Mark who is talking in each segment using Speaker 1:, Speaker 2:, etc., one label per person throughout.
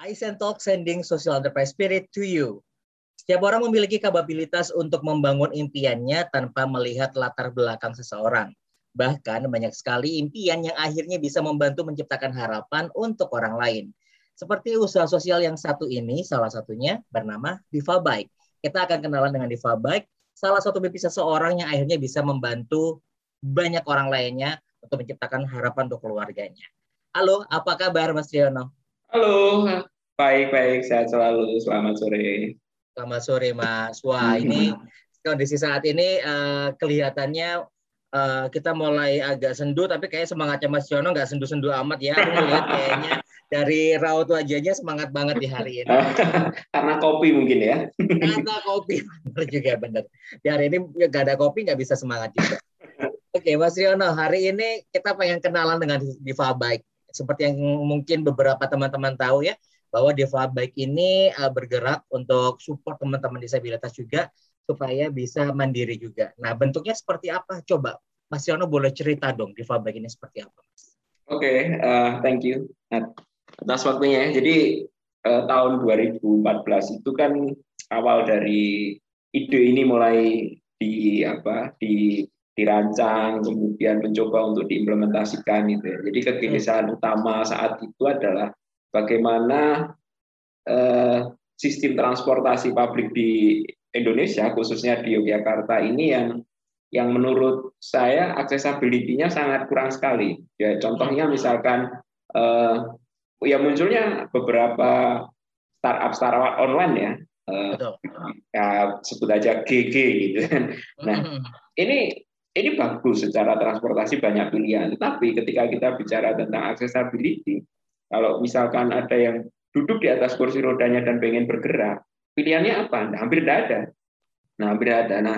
Speaker 1: Aizen Talk sending social enterprise spirit to you. Setiap orang memiliki kapabilitas untuk membangun impiannya tanpa melihat latar belakang seseorang. Bahkan banyak sekali impian yang akhirnya bisa membantu menciptakan harapan untuk orang lain. Seperti usaha sosial yang satu ini, salah satunya bernama Diva Bike. Kita akan kenalan dengan Diva Bike, salah satu mimpi seseorang yang akhirnya bisa membantu banyak orang lainnya untuk menciptakan harapan untuk keluarganya. Halo, apa kabar Mas Triono?
Speaker 2: Halo, baik-baik, sehat selalu. Selamat sore.
Speaker 1: Selamat sore, Mas. Wah, ini kondisi saat ini uh, kelihatannya uh, kita mulai agak sendu, tapi kayak semangatnya Mas Ciono nggak sendu-sendu amat ya. Aku melihat kayaknya dari raut wajahnya semangat banget di hari ini.
Speaker 2: Karena kopi mungkin ya.
Speaker 1: Karena kopi, benar juga benar. Di hari ini nggak ada kopi nggak bisa semangat juga. Oke, Mas Riono, hari ini kita pengen kenalan dengan Diva Bike seperti yang mungkin beberapa teman-teman tahu ya, bahwa Deva Baik ini uh, bergerak untuk support teman-teman disabilitas juga supaya bisa mandiri juga. Nah, bentuknya seperti apa? Coba Mas Yono boleh cerita dong Deva Baik ini seperti apa, Mas?
Speaker 2: Oke, okay, uh, thank you atas waktunya. Jadi uh, tahun 2014 itu kan awal dari ide ini mulai di apa di dirancang, kemudian mencoba untuk diimplementasikan itu. Ya. Jadi kegelisahan utama saat itu adalah bagaimana eh, sistem transportasi publik di Indonesia, khususnya di Yogyakarta ini yang yang menurut saya aksesabilitasnya sangat kurang sekali. Ya, contohnya misalkan eh, ya munculnya beberapa startup startup online ya, eh, ya sebut aja GG gitu kan. Nah, hmm. ini ini bagus secara transportasi banyak pilihan. Tapi ketika kita bicara tentang accessibility, kalau misalkan ada yang duduk di atas kursi rodanya dan pengen bergerak, pilihannya apa? Nah, hampir tidak ada. Nah, hampir tidak ada. Nah,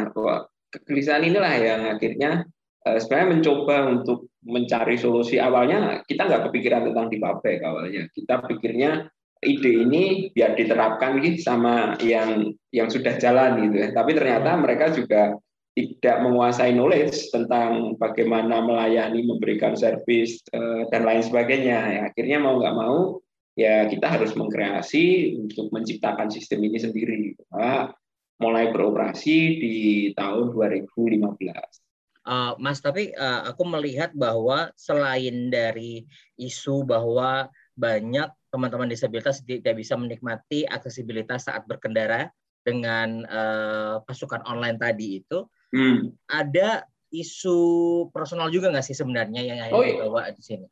Speaker 2: kegelisahan inilah yang akhirnya eh, sebenarnya mencoba untuk mencari solusi awalnya kita nggak kepikiran tentang di pabrik awalnya kita pikirnya ide ini biar diterapkan gitu sama yang yang sudah jalan gitu ya tapi ternyata mereka juga tidak menguasai knowledge tentang bagaimana melayani, memberikan servis eh, dan lain sebagainya. Ya, akhirnya mau nggak mau ya kita harus mengkreasi untuk menciptakan sistem ini sendiri. Nah, mulai beroperasi di tahun 2015.
Speaker 1: Uh, Mas, tapi uh, aku melihat bahwa selain dari isu bahwa banyak teman-teman disabilitas tidak bisa menikmati aksesibilitas saat berkendara dengan uh, pasukan online tadi itu, Hmm. Ada isu personal juga nggak sih sebenarnya yang akhirnya oh, iya. dibawa di sini?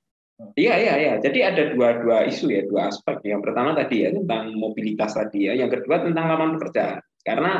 Speaker 2: Iya iya iya. Jadi ada dua dua isu ya, dua aspek. Yang pertama tadi ya tentang mobilitas tadi ya. Yang kedua tentang lapangan pekerjaan. Karena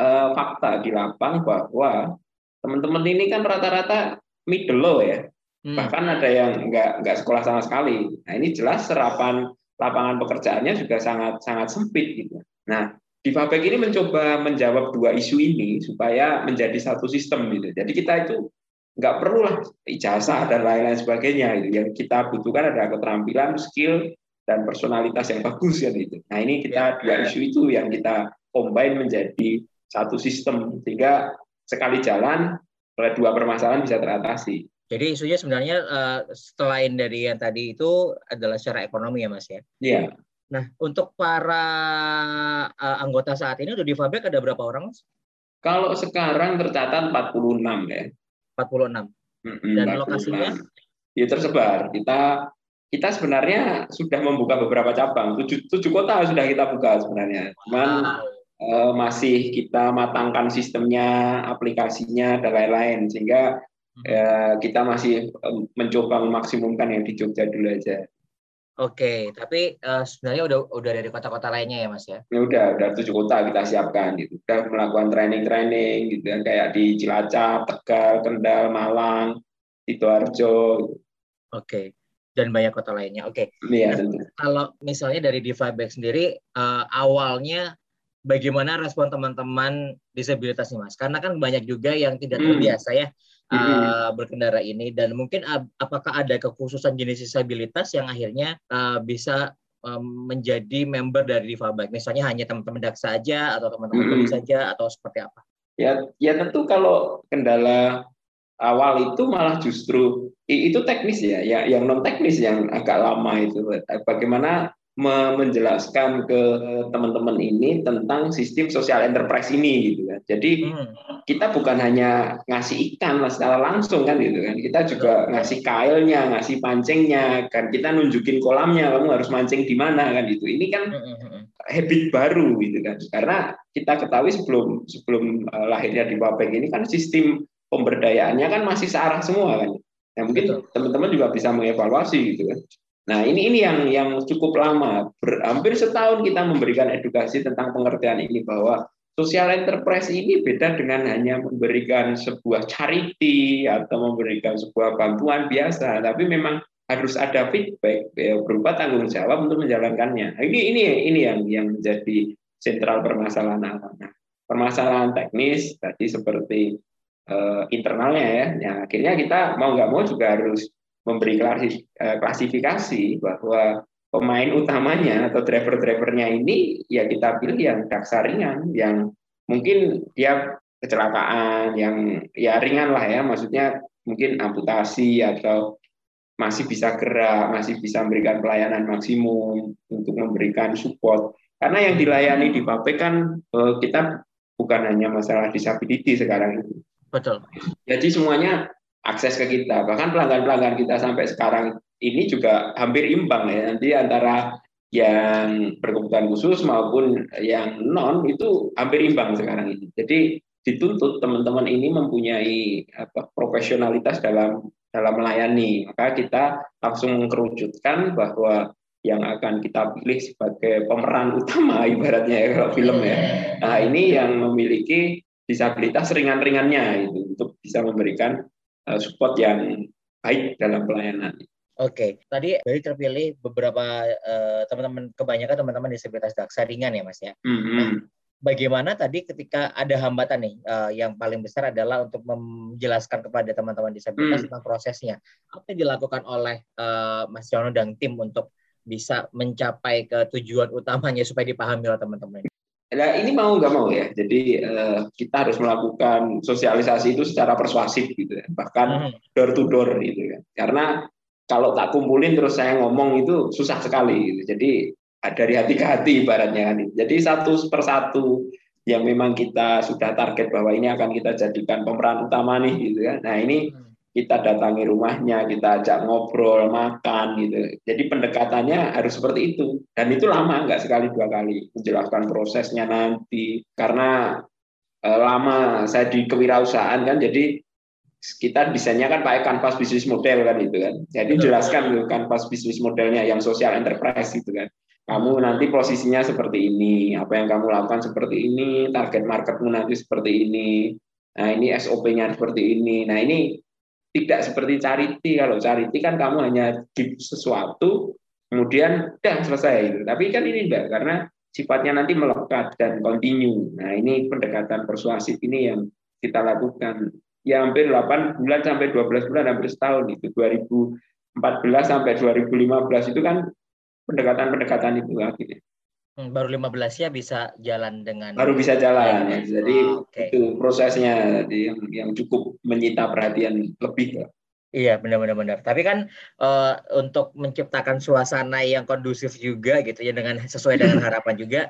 Speaker 2: eh, fakta di lapang bahwa teman-teman ini kan rata-rata middle low ya. Hmm. Bahkan ada yang nggak nggak sekolah sama sekali. Nah ini jelas serapan lapangan pekerjaannya juga sangat sangat sempit gitu. Nah di Fabek ini mencoba menjawab dua isu ini supaya menjadi satu sistem gitu. Jadi kita itu nggak perlu lah ijazah dan lain-lain sebagainya itu. Yang kita butuhkan adalah keterampilan, skill dan personalitas yang bagus ya itu. Nah ini kita ya. dua isu itu yang kita combine menjadi satu sistem sehingga sekali jalan dua permasalahan bisa teratasi.
Speaker 1: Jadi isunya sebenarnya uh, selain dari yang tadi itu adalah secara ekonomi ya Mas ya?
Speaker 2: Iya.
Speaker 1: Nah, untuk para uh, anggota saat ini udah di Fabrik ada berapa orang, Mas?
Speaker 2: Kalau sekarang tercatat 46 ya.
Speaker 1: 46. Mm-hmm, Dan 46. lokasinya?
Speaker 2: Ya tersebar. Kita kita sebenarnya sudah membuka beberapa cabang. Tujuh, tujuh kota sudah kita buka sebenarnya. Cuman wow. uh, masih kita matangkan sistemnya, aplikasinya dan lain-lain sehingga uh, kita masih mencoba memaksimumkan yang di Jogja dulu aja.
Speaker 1: Oke, tapi uh, sebenarnya udah udah dari kota-kota lainnya ya, Mas ya?
Speaker 2: Ya udah, udah tujuh kota kita siapkan gitu. Udah melakukan training-training gitu kan kayak di Cilacap, Tegal, Kendal, Malang, Sidoarjo. Gitu.
Speaker 1: Oke. Dan banyak kota lainnya. Oke. Iya, nah, Kalau misalnya dari Diva Back sendiri uh, awalnya bagaimana respon teman-teman disabilitas nih, Mas? Karena kan banyak juga yang tidak hmm. terbiasa ya uh, berkendara ini dan mungkin uh, apakah ada kekhususan jenis disabilitas yang akhirnya uh, bisa um, menjadi member dari Difabike misalnya hanya teman-teman daksa saja atau teman-teman hmm. saja atau seperti apa
Speaker 2: ya ya tentu kalau kendala awal itu malah justru itu teknis ya, ya yang non teknis yang agak lama itu bagaimana menjelaskan ke teman-teman ini tentang sistem social enterprise ini gitu kan. Jadi hmm. kita bukan hanya ngasih ikan secara langsung kan gitu kan. Kita juga ngasih kailnya, ngasih pancingnya, kan kita nunjukin kolamnya, kamu harus mancing di mana kan gitu. Ini kan hmm, hmm, habit baru gitu kan. Karena kita ketahui sebelum sebelum eh, lahirnya di Wapek ini kan sistem pemberdayaannya kan masih searah semua kan. Nah, mungkin teman-teman juga bisa mengevaluasi gitu kan. Nah, ini ini yang yang cukup lama. Ber, hampir setahun kita memberikan edukasi tentang pengertian ini bahwa social enterprise ini beda dengan hanya memberikan sebuah charity atau memberikan sebuah bantuan biasa, tapi memang harus ada feedback ya, berupa tanggung jawab untuk menjalankannya. Nah, ini ini ini yang yang menjadi sentral permasalahan permasalahan teknis tadi seperti uh, internalnya ya, yang akhirnya kita mau nggak mau juga harus memberi eh, klasifikasi bahwa pemain utamanya atau driver-drivernya ini ya kita pilih yang daksa ringan, yang mungkin dia kecelakaan, yang ya ringan lah ya, maksudnya mungkin amputasi atau masih bisa gerak, masih bisa memberikan pelayanan maksimum untuk memberikan support. Karena yang dilayani di PAPE kan eh, kita bukan hanya masalah disability sekarang ini.
Speaker 1: Betul.
Speaker 2: Jadi semuanya akses ke kita. Bahkan pelanggan-pelanggan kita sampai sekarang ini juga hampir imbang ya nanti antara yang berkebutuhan khusus maupun yang non itu hampir imbang sekarang ini. Jadi dituntut teman-teman ini mempunyai apa, profesionalitas dalam dalam melayani. Maka kita langsung mengkerucutkan bahwa yang akan kita pilih sebagai pemeran utama ibaratnya ya kalau film ya. Nah, ini yang memiliki disabilitas ringan-ringannya itu untuk bisa memberikan support yang baik dalam pelayanan.
Speaker 1: Oke, tadi dari terpilih beberapa uh, teman-teman kebanyakan teman-teman disabilitas daksa ringan ya mas ya. Mm-hmm. Nah, bagaimana tadi ketika ada hambatan nih uh, yang paling besar adalah untuk menjelaskan kepada teman-teman disabilitas mm. tentang prosesnya. Apa yang dilakukan oleh uh, Mas Jono dan tim untuk bisa mencapai ke tujuan utamanya supaya dipahami oleh teman-teman?
Speaker 2: Nah, ini mau nggak mau ya. Jadi uh, kita harus melakukan sosialisasi itu secara persuasif gitu ya. Bahkan hmm. door to door gitu ya. Karena kalau tak kumpulin terus saya ngomong itu susah sekali gitu. Jadi dari hati ke hati ibaratnya kan. Jadi satu persatu yang memang kita sudah target bahwa ini akan kita jadikan pemeran utama nih gitu ya. Nah, ini hmm kita datangi rumahnya, kita ajak ngobrol, makan gitu. Jadi pendekatannya harus seperti itu. Dan itu lama, nggak sekali dua kali menjelaskan prosesnya nanti. Karena eh, lama saya di kewirausahaan kan, jadi kita desainnya kan pakai kanvas bisnis model kan itu kan. Jadi jelaskan tuh kanvas bisnis modelnya yang social enterprise gitu kan. Kamu nanti posisinya seperti ini, apa yang kamu lakukan seperti ini, target marketmu nanti seperti ini. Nah, ini SOP-nya seperti ini. Nah, ini tidak seperti charity. Kalau charity kan kamu hanya give sesuatu, kemudian udah selesai. Tapi kan ini enggak, karena sifatnya nanti melekat dan continue. Nah ini pendekatan persuasif ini yang kita lakukan. Ya hampir 8 bulan sampai 12 bulan, hampir setahun itu. 2014 sampai 2015 itu kan pendekatan-pendekatan itu akhirnya.
Speaker 1: Hmm, baru 15 ya bisa jalan dengan
Speaker 2: baru bisa jalan ya. Jadi oh, okay. itu prosesnya yang yang cukup menyita perhatian lebih
Speaker 1: Iya benar-benar benar. Tapi kan uh, untuk menciptakan suasana yang kondusif juga gitu ya dengan sesuai dengan harapan juga,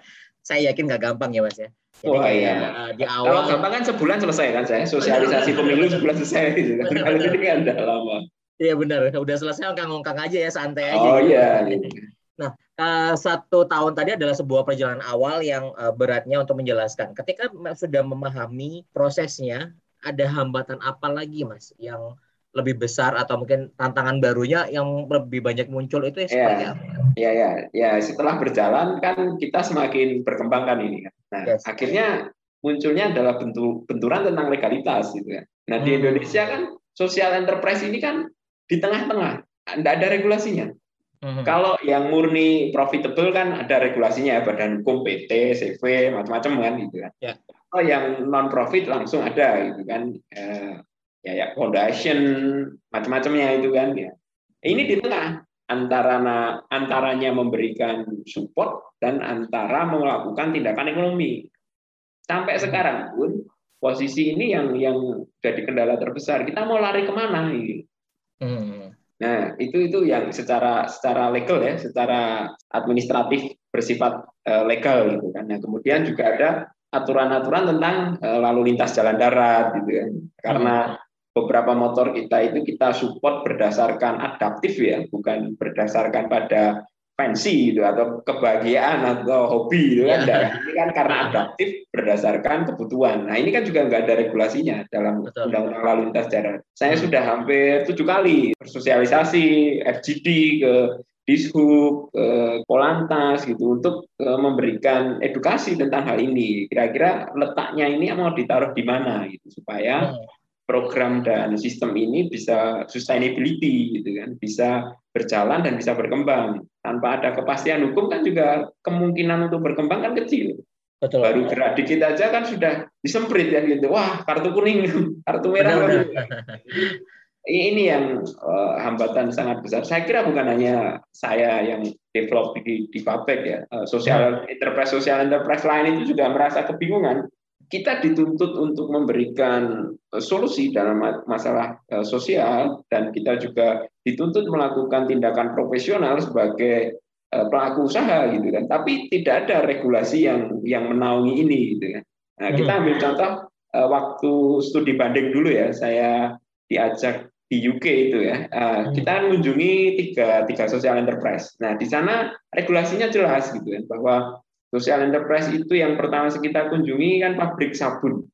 Speaker 1: saya yakin nggak gampang ya mas ya.
Speaker 2: Jadi oh iya. Uh, di awal kalau gampang kan sebulan selesai kan saya sosialisasi pemilu sebulan selesai. Kalau ini kan ada lama.
Speaker 1: Iya benar. Udah selesai ongkang-ongkang aja ya santai aja.
Speaker 2: Oh iya. Gitu.
Speaker 1: Nah, uh, satu tahun tadi adalah sebuah perjalanan awal yang uh, beratnya untuk menjelaskan. Ketika sudah memahami prosesnya, ada hambatan apa lagi, Mas, yang lebih besar atau mungkin tantangan barunya yang lebih banyak muncul itu ya, seperti
Speaker 2: apa? Iya, ya, ya. Setelah berjalan kan kita semakin berkembang kan ini. Kan. Nah, yes. akhirnya munculnya adalah bentuk benturan tentang legalitas gitu ya. Nah, di hmm. Indonesia kan social enterprise ini kan di tengah-tengah, tidak ada regulasinya. Hmm. Kalau yang murni profitable kan ada regulasinya ya badan hukum PT, CV, macam-macam kan gitu kan. Yeah. Kalau yang non profit langsung ada gitu kan. Eh, ya ya foundation macam-macamnya itu kan ya. Ini di tengah antara antaranya memberikan support dan antara melakukan tindakan ekonomi. Sampai sekarang pun posisi ini yang yang jadi kendala terbesar. Kita mau lari ke mana ini? Hmm Nah, itu itu yang secara secara legal ya, secara administratif bersifat uh, legal gitu kan. Nah, kemudian juga ada aturan-aturan tentang uh, lalu lintas jalan darat gitu kan. Karena beberapa motor kita itu kita support berdasarkan adaptif ya, bukan berdasarkan pada fancy gitu atau kebahagiaan atau hobi gitu kan. Yeah. Ini kan karena adaptif berdasarkan kebutuhan. Nah ini kan juga nggak ada regulasinya dalam undang-undang lalu lintas darat. Saya hmm. sudah hampir tujuh kali bersosialisasi FGD ke Dishub, ke Polantas gitu untuk memberikan edukasi tentang hal ini. Kira-kira letaknya ini mau ditaruh di mana gitu supaya hmm program dan sistem ini bisa sustainability gitu kan bisa berjalan dan bisa berkembang. Tanpa ada kepastian hukum kan juga kemungkinan untuk berkembang kan kecil. Betul. baru gerak dikit aja kan sudah disemprit ya gitu. Wah kartu kuning kartu merah ini yang uh, hambatan sangat besar. Saya kira bukan hanya saya yang develop di di Fabek ya. Uh, social hmm. enterprise social enterprise lain itu juga merasa kebingungan kita dituntut untuk memberikan eh, solusi dalam masalah eh, sosial dan kita juga dituntut melakukan tindakan profesional sebagai eh, pelaku usaha gitu kan tapi tidak ada regulasi yang yang menaungi ini gitu kan nah kita hmm. ambil contoh waktu studi banding dulu ya saya diajak di UK itu ya hmm. kita mengunjungi tiga tiga social enterprise nah di sana regulasinya jelas gitu kan bahwa Social enterprise itu yang pertama kita kunjungi kan pabrik sabun.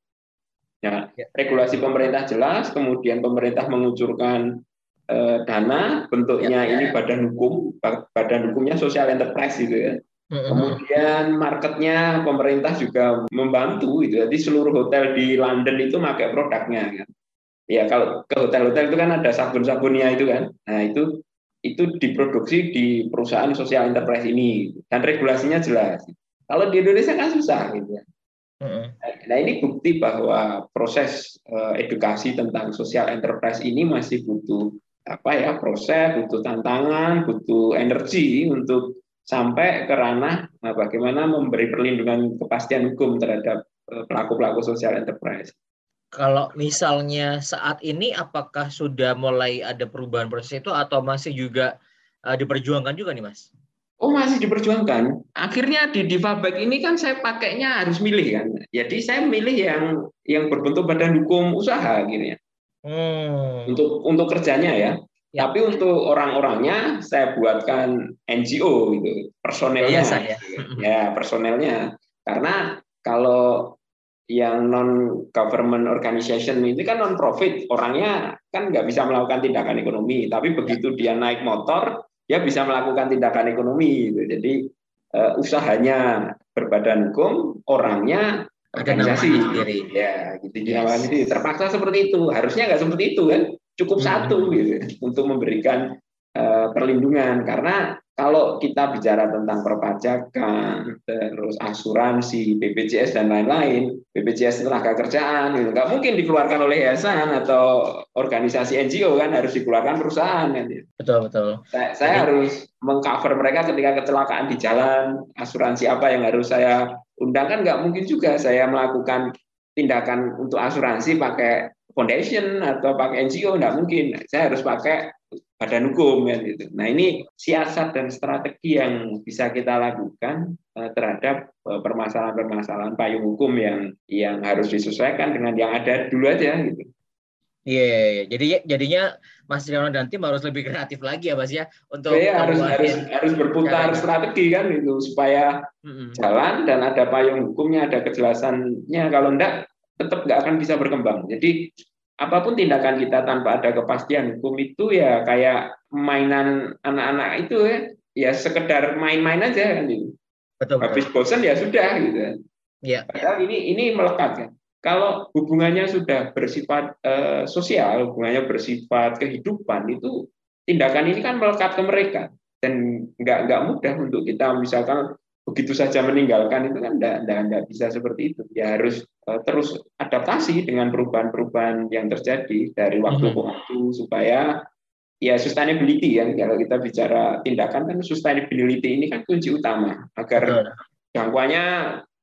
Speaker 2: Ya, ya, regulasi pemerintah jelas, kemudian pemerintah mengucurkan eh, dana, bentuknya ya, ya. ini badan hukum, badan hukumnya social enterprise gitu ya. Kemudian marketnya pemerintah juga membantu itu. Jadi seluruh hotel di London itu pakai produknya kan. Ya kalau ke hotel-hotel itu kan ada sabun-sabunnya itu kan. Nah itu itu diproduksi di perusahaan social enterprise ini dan regulasinya jelas. Kalau di Indonesia kan susah gitu ya. Nah ini bukti bahwa proses uh, edukasi tentang social enterprise ini masih butuh apa ya proses, butuh tantangan, butuh energi untuk sampai ke ranah nah, bagaimana memberi perlindungan kepastian hukum terhadap eh, pelaku-pelaku social enterprise.
Speaker 1: Kalau misalnya saat ini apakah sudah mulai ada perubahan proses itu atau masih juga uh, diperjuangkan juga nih Mas?
Speaker 2: Oh masih diperjuangkan. Akhirnya di Divabek ini kan saya pakainya harus milih kan. Jadi saya milih yang yang berbentuk badan hukum usaha gitu ya. Hmm. Untuk untuk kerjanya ya. ya. Tapi untuk orang-orangnya saya buatkan NGO gitu, personelnya. Ya. ya personelnya. Karena kalau yang non government organization ini kan non profit orangnya kan nggak bisa melakukan tindakan ekonomi tapi begitu dia naik motor dia bisa melakukan tindakan ekonomi gitu. Jadi uh, usahanya berbadan hukum, orangnya organisasi sendiri. Ya, gitu yes. sendiri. Terpaksa seperti itu. Harusnya nggak seperti itu kan. Cukup hmm. satu gitu untuk memberikan uh, perlindungan karena kalau kita bicara tentang perpajakan, terus asuransi, BPJS dan lain-lain, BPJS tenaga kerjaan, gitu. nggak mungkin dikeluarkan oleh yayasan atau organisasi NGO kan harus dikeluarkan perusahaan kan.
Speaker 1: Betul betul.
Speaker 2: Saya, saya harus mengcover mereka ketika kecelakaan di jalan, asuransi apa yang harus saya undang kan nggak mungkin juga saya melakukan tindakan untuk asuransi pakai foundation atau pakai NGO nggak mungkin. Saya harus pakai badan hukum ya gitu. Nah ini siasat dan strategi yang bisa kita lakukan uh, terhadap uh, permasalahan-permasalahan payung hukum yang yang harus disesuaikan dengan yang ada dulu aja gitu.
Speaker 1: Iya, yeah, yeah, yeah. jadi jadinya Mas Riono dan tim harus lebih kreatif lagi ya Mas ya
Speaker 2: untuk yeah, harus harus harus berputar strategi kan itu supaya mm-hmm. jalan dan ada payung hukumnya, ada kejelasannya. Kalau enggak tetap nggak akan bisa berkembang. Jadi apa pun tindakan kita tanpa ada kepastian hukum itu ya kayak mainan anak-anak itu ya ya sekedar main-main aja kan gitu. Betul, Habis bosan ya sudah gitu. Ya. Padahal ini ini melekat kan. Kalau hubungannya sudah bersifat uh, sosial, hubungannya bersifat kehidupan itu tindakan ini kan melekat ke mereka dan nggak nggak mudah untuk kita misalkan begitu saja meninggalkan itu kan tidak bisa seperti itu. Ya harus uh, terus adaptasi dengan perubahan-perubahan yang terjadi dari waktu ke mhm. waktu supaya ya sustainability ya kalau kita bicara tindakan kan sustainability ini kan kunci utama agar jangkauannya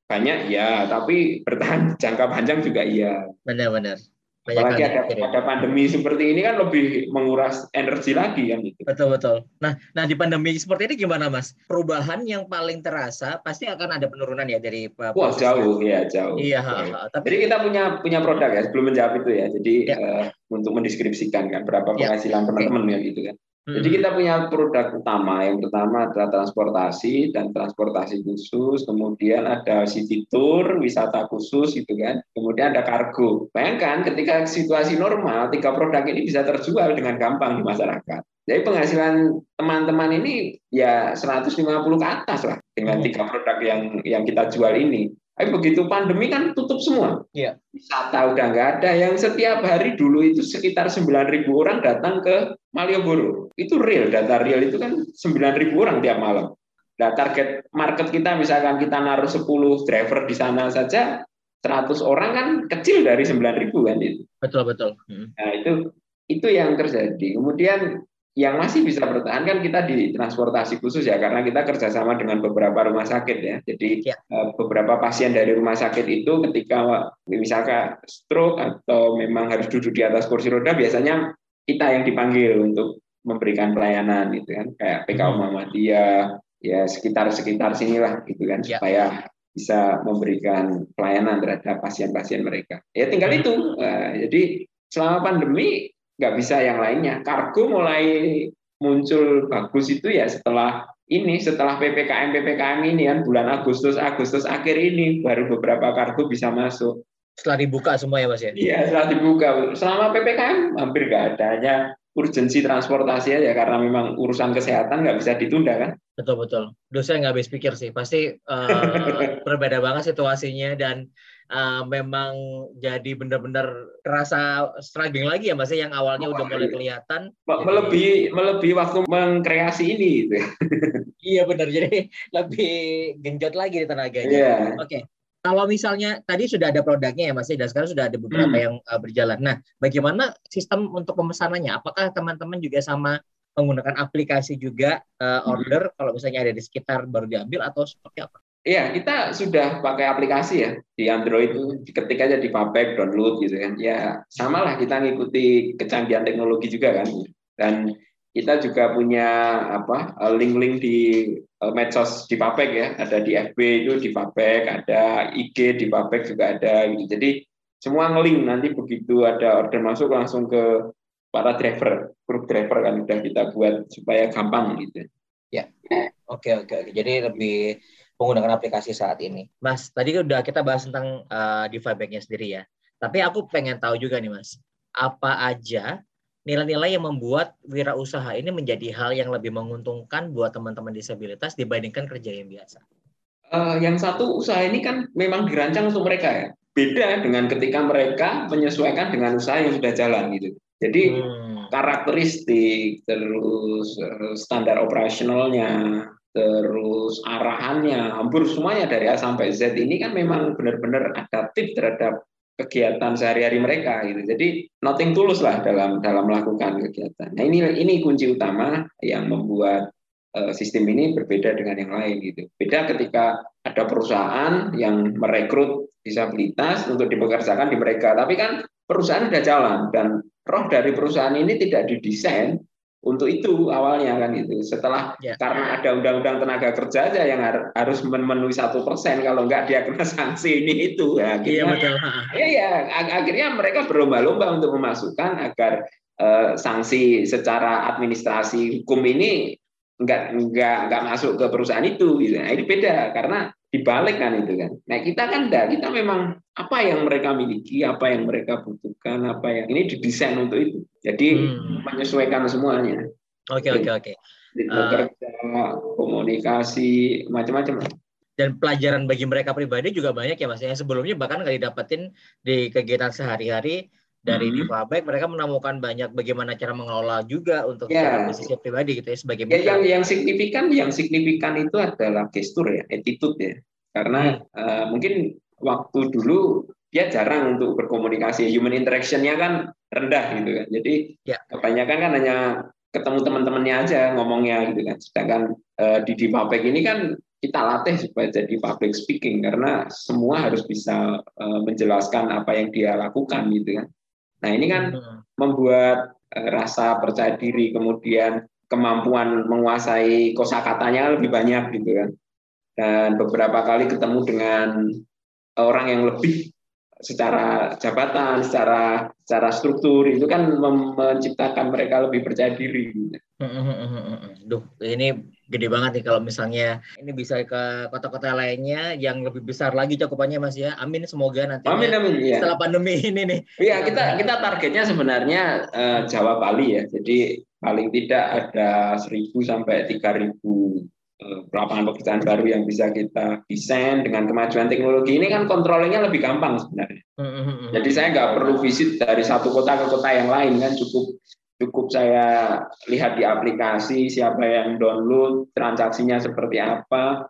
Speaker 2: banyak ya tapi bertahan jangka panjang juga iya
Speaker 1: benar-benar
Speaker 2: Banyak Apalagi ada, ada pandemi seperti ini kan lebih menguras energi lagi kan
Speaker 1: gitu. Betul betul. Nah, nah di pandemi seperti ini gimana Mas? Perubahan yang paling terasa pasti akan ada penurunan ya dari
Speaker 2: Wah, jauh ya, jauh.
Speaker 1: Iya, ha, ha.
Speaker 2: tapi Jadi kita punya punya produk ya sebelum menjawab itu ya. Jadi ya. Uh, untuk mendeskripsikan kan berapa ya. penghasilan teman-teman okay. ya gitu kan. Jadi kita punya produk utama. Yang pertama adalah transportasi dan transportasi khusus. Kemudian ada city tour, wisata khusus itu kan. Kemudian ada kargo. Bayangkan ketika situasi normal, tiga produk ini bisa terjual dengan gampang di masyarakat. Jadi penghasilan teman-teman ini ya 150 ke atas lah dengan tiga produk yang yang kita jual ini. Tapi begitu pandemi kan tutup semua.
Speaker 1: Iya.
Speaker 2: Wisata udah nggak ada. Yang setiap hari dulu itu sekitar 9.000 orang datang ke Malioboro. Itu real, data real itu kan 9.000 orang tiap malam. Nah, target market kita misalkan kita naruh 10 driver di sana saja, 100 orang kan kecil dari 9.000 kan itu.
Speaker 1: Betul, betul.
Speaker 2: Hmm. Nah, itu itu yang terjadi. Kemudian yang masih bisa bertahan kan kita di transportasi khusus ya karena kita kerjasama dengan beberapa rumah sakit ya jadi ya. Eh, beberapa pasien dari rumah sakit itu ketika misalkan stroke atau memang harus duduk di atas kursi roda biasanya kita yang dipanggil untuk memberikan pelayanan gitu kan kayak PKU hmm. Muhammadiyah ya sekitar sekitar sinilah gitu kan ya. supaya bisa memberikan pelayanan terhadap pasien-pasien mereka ya tinggal hmm. itu nah, jadi selama pandemi nggak bisa yang lainnya. Kargo mulai muncul bagus itu ya setelah ini setelah ppkm ppkm ini kan bulan Agustus Agustus akhir ini baru beberapa kargo bisa masuk.
Speaker 1: Setelah dibuka semua ya mas ya?
Speaker 2: Iya setelah dibuka. Selama ppkm hampir nggak ada hanya urgensi transportasi aja karena memang urusan kesehatan nggak bisa ditunda kan?
Speaker 1: Betul betul. Saya nggak habis pikir sih. Pasti uh, berbeda banget situasinya dan uh, memang jadi benar-benar terasa struggling lagi ya Mas ya, yang awalnya oh, udah mulai iya. kelihatan
Speaker 2: melebihi jadi... melebihi waktu mengkreasi ini gitu.
Speaker 1: iya benar jadi lebih genjot lagi di tenaganya. Yeah. Oke. Okay. Kalau misalnya tadi sudah ada produknya ya Mas ya, dan sekarang sudah ada beberapa hmm. yang uh, berjalan. Nah, bagaimana sistem untuk pemesanannya? Apakah teman-teman juga sama menggunakan aplikasi juga uh, order hmm. kalau misalnya ada di sekitar baru diambil atau seperti apa?
Speaker 2: Iya, kita sudah pakai aplikasi ya di Android itu ketik aja di Papek download gitu kan. Ya sama lah kita ngikuti kecanggihan teknologi juga kan. Dan kita juga punya apa link-link di eh, medsos di Papek ya. Ada di FB itu di Papek, ada IG di Papek juga ada gitu. Jadi semua ngelink nanti begitu ada order masuk langsung ke para driver, grup driver kan udah kita buat supaya gampang gitu.
Speaker 1: Ya. Oke oke oke. Jadi lebih menggunakan aplikasi saat ini. Mas, tadi udah kita bahas tentang uh, DeFi sendiri ya. Tapi aku pengen tahu juga nih Mas, apa aja nilai-nilai yang membuat wirausaha ini menjadi hal yang lebih menguntungkan buat teman-teman disabilitas dibandingkan kerja yang biasa?
Speaker 2: Uh, yang satu usaha ini kan memang dirancang untuk mereka ya. Beda dengan ketika mereka menyesuaikan dengan usaha yang sudah jalan gitu. Jadi hmm. karakteristik terus eh, standar operasionalnya terus arahannya, hampir semuanya dari A sampai Z ini kan memang benar-benar adaptif terhadap kegiatan sehari-hari mereka gitu. Jadi nothing tulus lah dalam dalam melakukan kegiatan. Nah ini ini kunci utama yang membuat uh, sistem ini berbeda dengan yang lain gitu. Beda ketika ada perusahaan yang merekrut disabilitas untuk dipekerjakan di mereka, tapi kan perusahaan sudah jalan dan roh dari perusahaan ini tidak didesain untuk itu awalnya kan itu setelah ya. karena ada undang-undang tenaga kerja aja yang harus memenuhi satu persen kalau enggak dia kena sanksi ini itu. Ya
Speaker 1: akhirnya, iya betul
Speaker 2: ya ya akhirnya mereka berlomba-lomba untuk memasukkan agar uh, sanksi secara administrasi hukum ini enggak enggak enggak masuk ke perusahaan itu gitu. Nah, ini beda karena dibalik kan itu kan. Nah kita kan enggak, kita memang apa yang mereka miliki, apa yang mereka butuhkan, apa yang ini didesain untuk itu. Jadi hmm. menyesuaikan semuanya.
Speaker 1: Oke oke oke.
Speaker 2: Bekerja, uh, komunikasi, macam-macam.
Speaker 1: Dan pelajaran bagi mereka pribadi juga banyak ya mas. Yang sebelumnya bahkan nggak didapetin di kegiatan sehari-hari dari hmm. di mereka menemukan banyak bagaimana cara mengelola juga untuk ya. bisnisnya pribadi gitu ya sebagai
Speaker 2: ya, yang yang signifikan yang signifikan itu adalah gestur ya attitude ya karena hmm. uh, mungkin waktu dulu dia jarang untuk berkomunikasi human interactionnya kan rendah gitu kan jadi ya. kebanyakan kan hanya ketemu teman-temannya aja ngomongnya gitu kan sedangkan uh, di di ini kan kita latih supaya jadi public speaking karena semua harus bisa uh, menjelaskan apa yang dia lakukan gitu kan Nah ini kan hmm. membuat uh, rasa percaya diri, kemudian kemampuan menguasai kosakatanya lebih banyak gitu kan. Dan beberapa kali ketemu dengan orang yang lebih secara jabatan, secara secara struktur itu kan menciptakan mereka lebih percaya diri.
Speaker 1: Duh, ini gede banget nih kalau misalnya ini bisa ke kota-kota lainnya yang lebih besar lagi cakupannya Mas ya. Amin semoga nanti
Speaker 2: amin, amin,
Speaker 1: ya. setelah pandemi ini nih.
Speaker 2: Iya, kita kita targetnya sebenarnya uh, Jawa Bali ya. Jadi paling tidak ada 1000 sampai 3000 Eh, lapangan pekerjaan baru yang bisa kita desain dengan kemajuan teknologi ini kan kontrolnya lebih gampang sebenarnya. Mm-hmm. Jadi saya nggak perlu visit dari satu kota ke kota yang lain kan cukup cukup saya lihat di aplikasi siapa yang download transaksinya seperti apa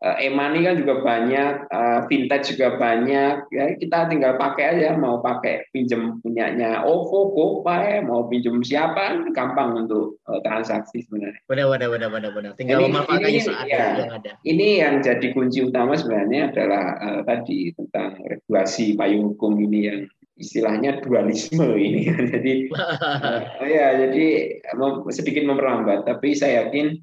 Speaker 2: Eh, e-money kan juga banyak, uh, vintage juga banyak. Ya kita tinggal pakai aja, mau pakai pinjam punyanya OVO, GoPay, mau pinjam siapa, gampang untuk uh, transaksi sebenarnya.
Speaker 1: Benar, benar, benar, benar, benar. Tinggal memanfaatkan saat
Speaker 2: ya, yang ada. Ini yang jadi kunci utama sebenarnya adalah uh, tadi tentang regulasi payung hukum ini yang istilahnya dualisme ini. jadi, uh, ya, jadi sedikit memperlambat. Tapi saya yakin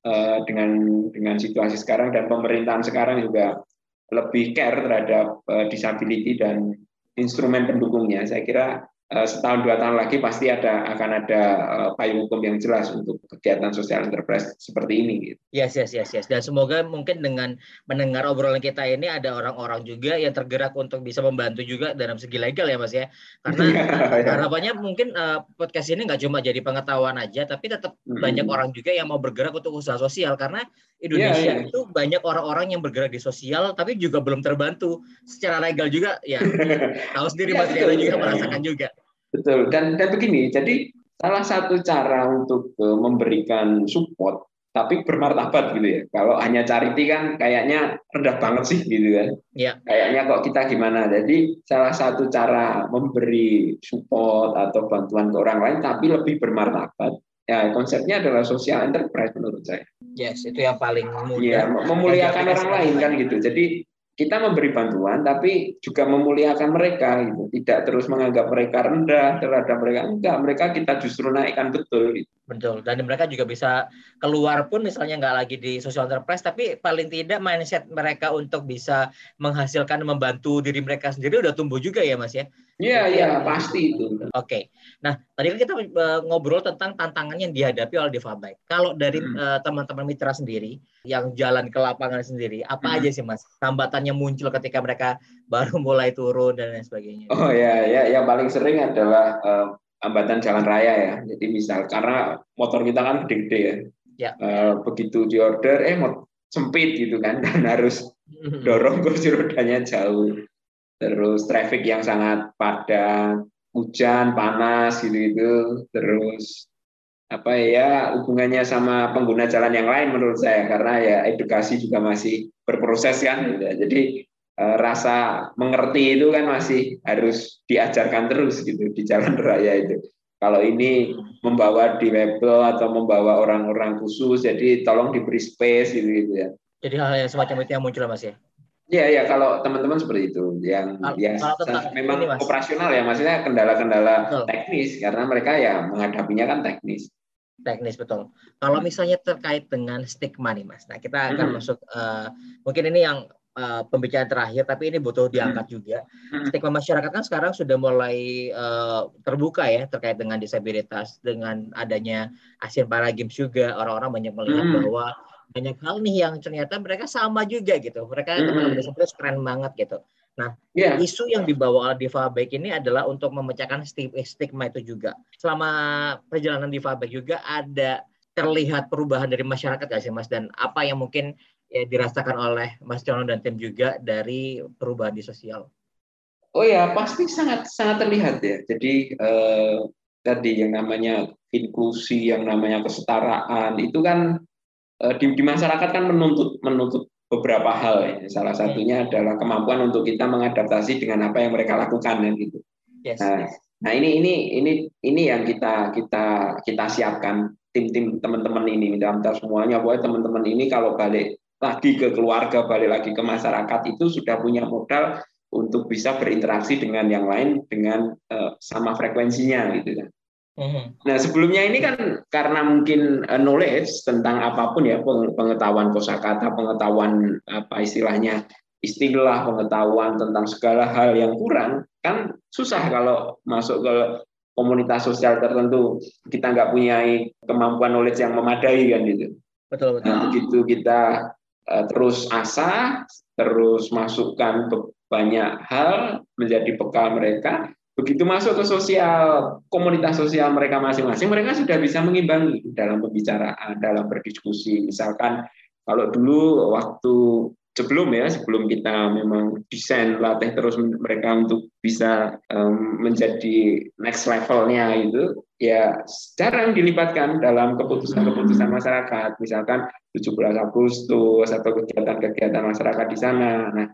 Speaker 2: Eh, dengan dengan situasi sekarang dan pemerintahan sekarang juga lebih care terhadap uh, disability dan instrumen pendukungnya. Saya kira Eh, setahun dua tahun lagi pasti ada akan ada uh, payung hukum yang jelas untuk kegiatan sosial enterprise seperti ini.
Speaker 1: Gitu. Yes, yes, yes, yes. Dan semoga mungkin dengan mendengar obrolan kita ini ada orang-orang juga yang tergerak untuk bisa membantu juga dalam segi legal ya, Mas ya. Karena ya, harapannya mungkin uh, podcast ini nggak cuma jadi pengetahuan aja, tapi tetap hmm. banyak orang juga yang mau bergerak untuk usaha sosial karena Indonesia yeah, yeah. itu banyak orang-orang yang bergerak di sosial tapi juga belum terbantu secara legal juga ya. tahu sendiri Mas ya, juga merasakan juga.
Speaker 2: Betul. Dan dan begini, jadi salah satu cara untuk uh, memberikan support tapi bermartabat gitu ya. Kalau hanya charity kan kayaknya rendah banget sih gitu kan. Ya. Kayaknya kok kita gimana. Jadi salah satu cara memberi support atau bantuan ke orang lain tapi lebih bermartabat. Ya konsepnya adalah social enterprise menurut saya.
Speaker 1: Yes, itu yang paling mudah.
Speaker 2: Ya, memuliakan orang lain kan gitu. Jadi kita memberi bantuan tapi juga memuliakan mereka gitu tidak terus menganggap mereka rendah terhadap mereka enggak mereka kita justru naikkan betul gitu.
Speaker 1: betul dan mereka juga bisa keluar pun misalnya nggak lagi di social enterprise tapi paling tidak mindset mereka untuk bisa menghasilkan membantu diri mereka sendiri udah tumbuh juga ya mas ya
Speaker 2: Iya, iya, pasti itu.
Speaker 1: Oke. Okay. Nah, tadi kan kita uh, ngobrol tentang tantangan yang dihadapi oleh Difabike. Kalau dari hmm. uh, teman-teman mitra sendiri yang jalan ke lapangan sendiri, apa hmm. aja sih Mas? Hambatannya muncul ketika mereka baru mulai turun dan lain sebagainya.
Speaker 2: Oh ya, ya, yang paling sering adalah uh, hambatan jalan raya ya. Jadi misal karena motor kita kan gede-gede ya. Ya. Uh, begitu di order, eh sempit gitu kan, dan harus hmm. dorong kursi rodanya jauh terus traffic yang sangat padat, hujan, panas gitu-gitu, terus apa ya hubungannya sama pengguna jalan yang lain menurut saya. Karena ya edukasi juga masih berproses kan gitu. jadi eh, rasa mengerti itu kan masih harus diajarkan terus gitu di jalan raya itu. Kalau ini membawa di webel atau membawa orang-orang khusus jadi tolong diberi space gitu gitu ya.
Speaker 1: Jadi hal yang semacam itu yang muncul mas ya
Speaker 2: Iya, iya kalau teman-teman seperti itu yang kalau, ya kalau memang ini, operasional ya maksudnya kendala-kendala teknis karena mereka ya menghadapinya kan teknis.
Speaker 1: Teknis betul. Kalau misalnya terkait dengan stigma nih Mas. Nah, kita akan hmm. masuk uh, mungkin ini yang uh, pembicaraan terakhir tapi ini butuh diangkat hmm. juga. Hmm. Stigma masyarakat kan sekarang sudah mulai uh, terbuka ya terkait dengan disabilitas dengan adanya Asian Para Games juga orang-orang banyak melihat hmm. bahwa banyak hal nih yang ternyata mereka sama juga gitu. Mereka mm -hmm. teman-teman disabilitas keren banget gitu. Nah, yeah. isu yang dibawa oleh Diva Baik ini adalah untuk memecahkan stigma itu juga. Selama perjalanan Diva Baik juga ada terlihat perubahan dari masyarakat gak sih Mas? Dan apa yang mungkin ya, dirasakan oleh Mas Jono dan tim juga dari perubahan di sosial?
Speaker 2: Oh ya, pasti sangat sangat terlihat ya. Jadi eh, tadi yang namanya inklusi, yang namanya kesetaraan itu kan Eh, di, di masyarakat kan menuntut menuntut beberapa hal ya. Salah satunya adalah kemampuan untuk kita mengadaptasi dengan apa yang mereka lakukan ya gitu. Yes, nah, yes. nah ini ini ini ini yang kita kita kita siapkan tim-tim teman-teman ini dalam semuanya bahwa teman-teman ini kalau balik lagi ke keluarga, balik lagi ke masyarakat itu sudah punya modal untuk bisa berinteraksi dengan yang lain dengan uh, sama frekuensinya gitu kan. Mm-hmm. Nah sebelumnya ini kan karena mungkin uh, knowledge tentang apa pun ya pengetahuan kosakata, pengetahuan apa istilahnya istilah, pengetahuan tentang segala hal yang kurang kan susah kalau masuk ke komunitas sosial tertentu kita nggak punya kemampuan knowledge yang memadai kan gitu. Betul betul. Nah, begitu kita uh, terus asa, terus masukkan banyak hal menjadi bekal mereka. Begitu masuk ke sosial, komunitas sosial mereka masing-masing, mereka sudah bisa mengimbangi dalam pembicaraan, dalam berdiskusi. Misalkan kalau dulu waktu sebelum ya sebelum kita memang desain latih terus mereka untuk bisa um, menjadi next levelnya itu ya jarang dilibatkan dalam keputusan-keputusan masyarakat misalkan 17 Agustus atau kegiatan-kegiatan masyarakat di sana. Nah,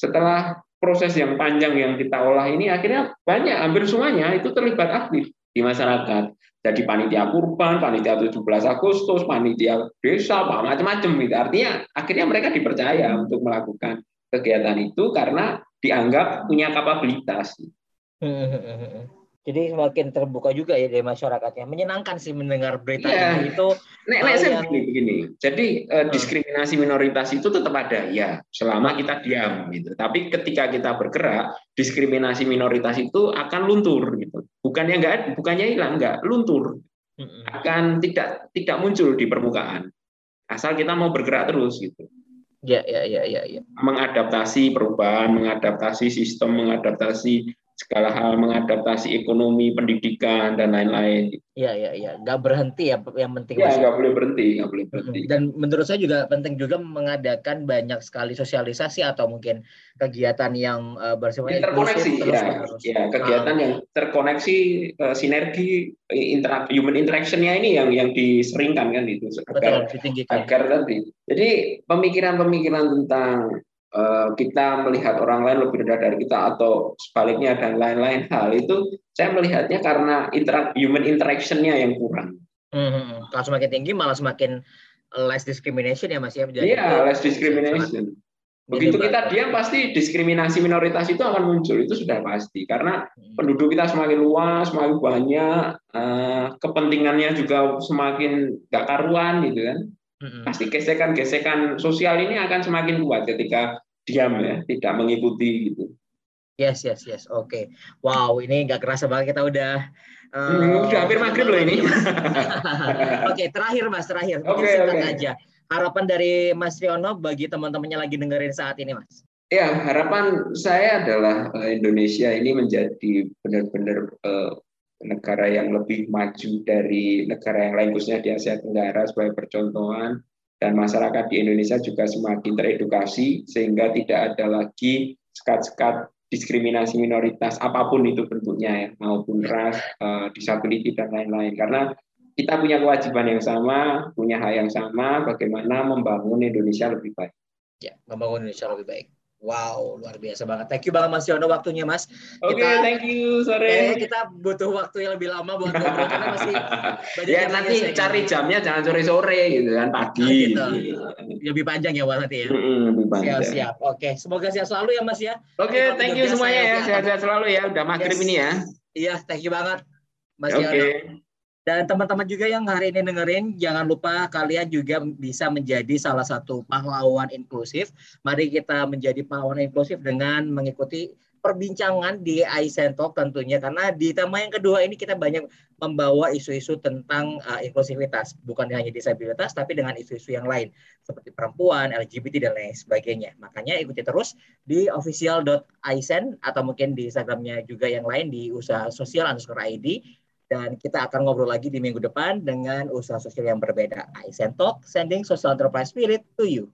Speaker 2: setelah proses yang panjang yang kita olah ini akhirnya banyak hampir semuanya itu terlibat aktif di masyarakat. Jadi panitia kurban, panitia 17 Agustus, panitia desa, macam-macam gitu. Artinya akhirnya mereka dipercaya untuk melakukan kegiatan itu karena dianggap punya kapabilitas.
Speaker 1: Jadi semakin terbuka juga ya dari masyarakatnya. Menyenangkan sih mendengar berita yeah. itu.
Speaker 2: Nek, nek saya yang... begini, begini. Jadi eh, hmm. diskriminasi minoritas itu tetap ada ya, selama kita diam gitu. Tapi ketika kita bergerak, diskriminasi minoritas itu akan luntur gitu. Bukannya enggak, bukannya hilang, enggak, luntur. Hmm. Akan tidak tidak muncul di permukaan. Asal kita mau bergerak terus gitu.
Speaker 1: Ya, ya, ya, ya, ya.
Speaker 2: Mengadaptasi perubahan, mengadaptasi sistem, mengadaptasi segala hal mengadaptasi ekonomi, pendidikan dan lain-lain.
Speaker 1: Iya iya iya, nggak berhenti ya yang penting.
Speaker 2: Iya nggak boleh berhenti, nggak boleh berhenti.
Speaker 1: Dan menurut saya juga penting juga mengadakan banyak sekali sosialisasi atau mungkin kegiatan yang uh, bersifat
Speaker 2: terkoneksi ya, ya kegiatan ah. yang terkoneksi uh, sinergi intera human interactionnya ini yang yang diseringkan kan itu agar, Betul, ditinggikan. agar tadi. Jadi pemikiran-pemikiran tentang Eh, kita melihat orang lain lebih rendah dari kita atau sebaliknya dan lain-lain hal itu saya melihatnya karena intera human interactionnya yang kurang.
Speaker 1: Hmm, kalau semakin tinggi malah semakin less discrimination ya mas ya.
Speaker 2: Iya less discrimination. Begitu kita diam pasti diskriminasi minoritas itu akan muncul itu sudah pasti karena hmm. penduduk kita semakin luas, semakin banyak, eh, kepentingannya juga semakin gak karuan gitu kan. Pasti gesekan-gesekan sosial ini akan semakin kuat ketika diam ya, tidak mengikuti gitu.
Speaker 1: Yes, yes, yes. Oke. Okay. Wow, ini nggak kerasa banget kita udah
Speaker 2: uh, udah hampir maghrib loh ini.
Speaker 1: Oke, okay, terakhir Mas, terakhir. Mungkin okay, singkat okay. aja. Harapan dari Mas Riono bagi teman-temannya lagi dengerin saat ini, Mas.
Speaker 2: Ya, harapan saya adalah eh, Indonesia ini menjadi benar-benar uh, negara yang lebih maju dari negara yang lain khususnya di Asia Tenggara sebagai percontohan dan masyarakat di Indonesia juga semakin teredukasi sehingga tidak ada lagi sekat-sekat diskriminasi minoritas apa pun itu bentuknya ya maupun ras, uh, disability dan lain-lain karena kita punya kewajiban yang sama, punya hak yang sama bagaimana membangun Indonesia lebih baik.
Speaker 1: Ya, membangun Indonesia lebih baik. Wow, luar biasa banget. Thank you banget Mas Yono waktunya Mas.
Speaker 2: Oke, okay, thank you. Sore.
Speaker 1: Eh, kita butuh waktu yang lebih lama buat ngobrol karena masih
Speaker 2: banyak Ya nanti cari jamnya jangan sore-sore gitu kan pagi.
Speaker 1: Oh, gitu. Lebih panjang ya Mas nanti ya.
Speaker 2: Mm-hmm, lebih panjang.
Speaker 1: Siap, siap. Oke, semoga sehat selalu ya Mas ya.
Speaker 2: Oke, okay, thank you semuanya ya. Sehat-sehat selalu ya. Udah maghrib yes. ini ya.
Speaker 1: Iya, thank you banget Mas okay. Dan teman-teman juga yang hari ini dengerin, jangan lupa kalian juga bisa menjadi salah satu pahlawan inklusif. Mari kita menjadi pahlawan inklusif dengan mengikuti perbincangan di Aizen Talk tentunya karena di tema yang kedua ini kita banyak membawa isu-isu tentang uh, inklusivitas bukan hanya disabilitas tapi dengan isu-isu yang lain seperti perempuan, LGBT dan lain sebagainya. Makanya ikuti terus di official.aisen atau mungkin di Instagramnya juga yang lain di usaha sosial underscore ID dan kita akan ngobrol lagi di minggu depan dengan usaha sosial yang berbeda. I send talk, sending social enterprise spirit to you.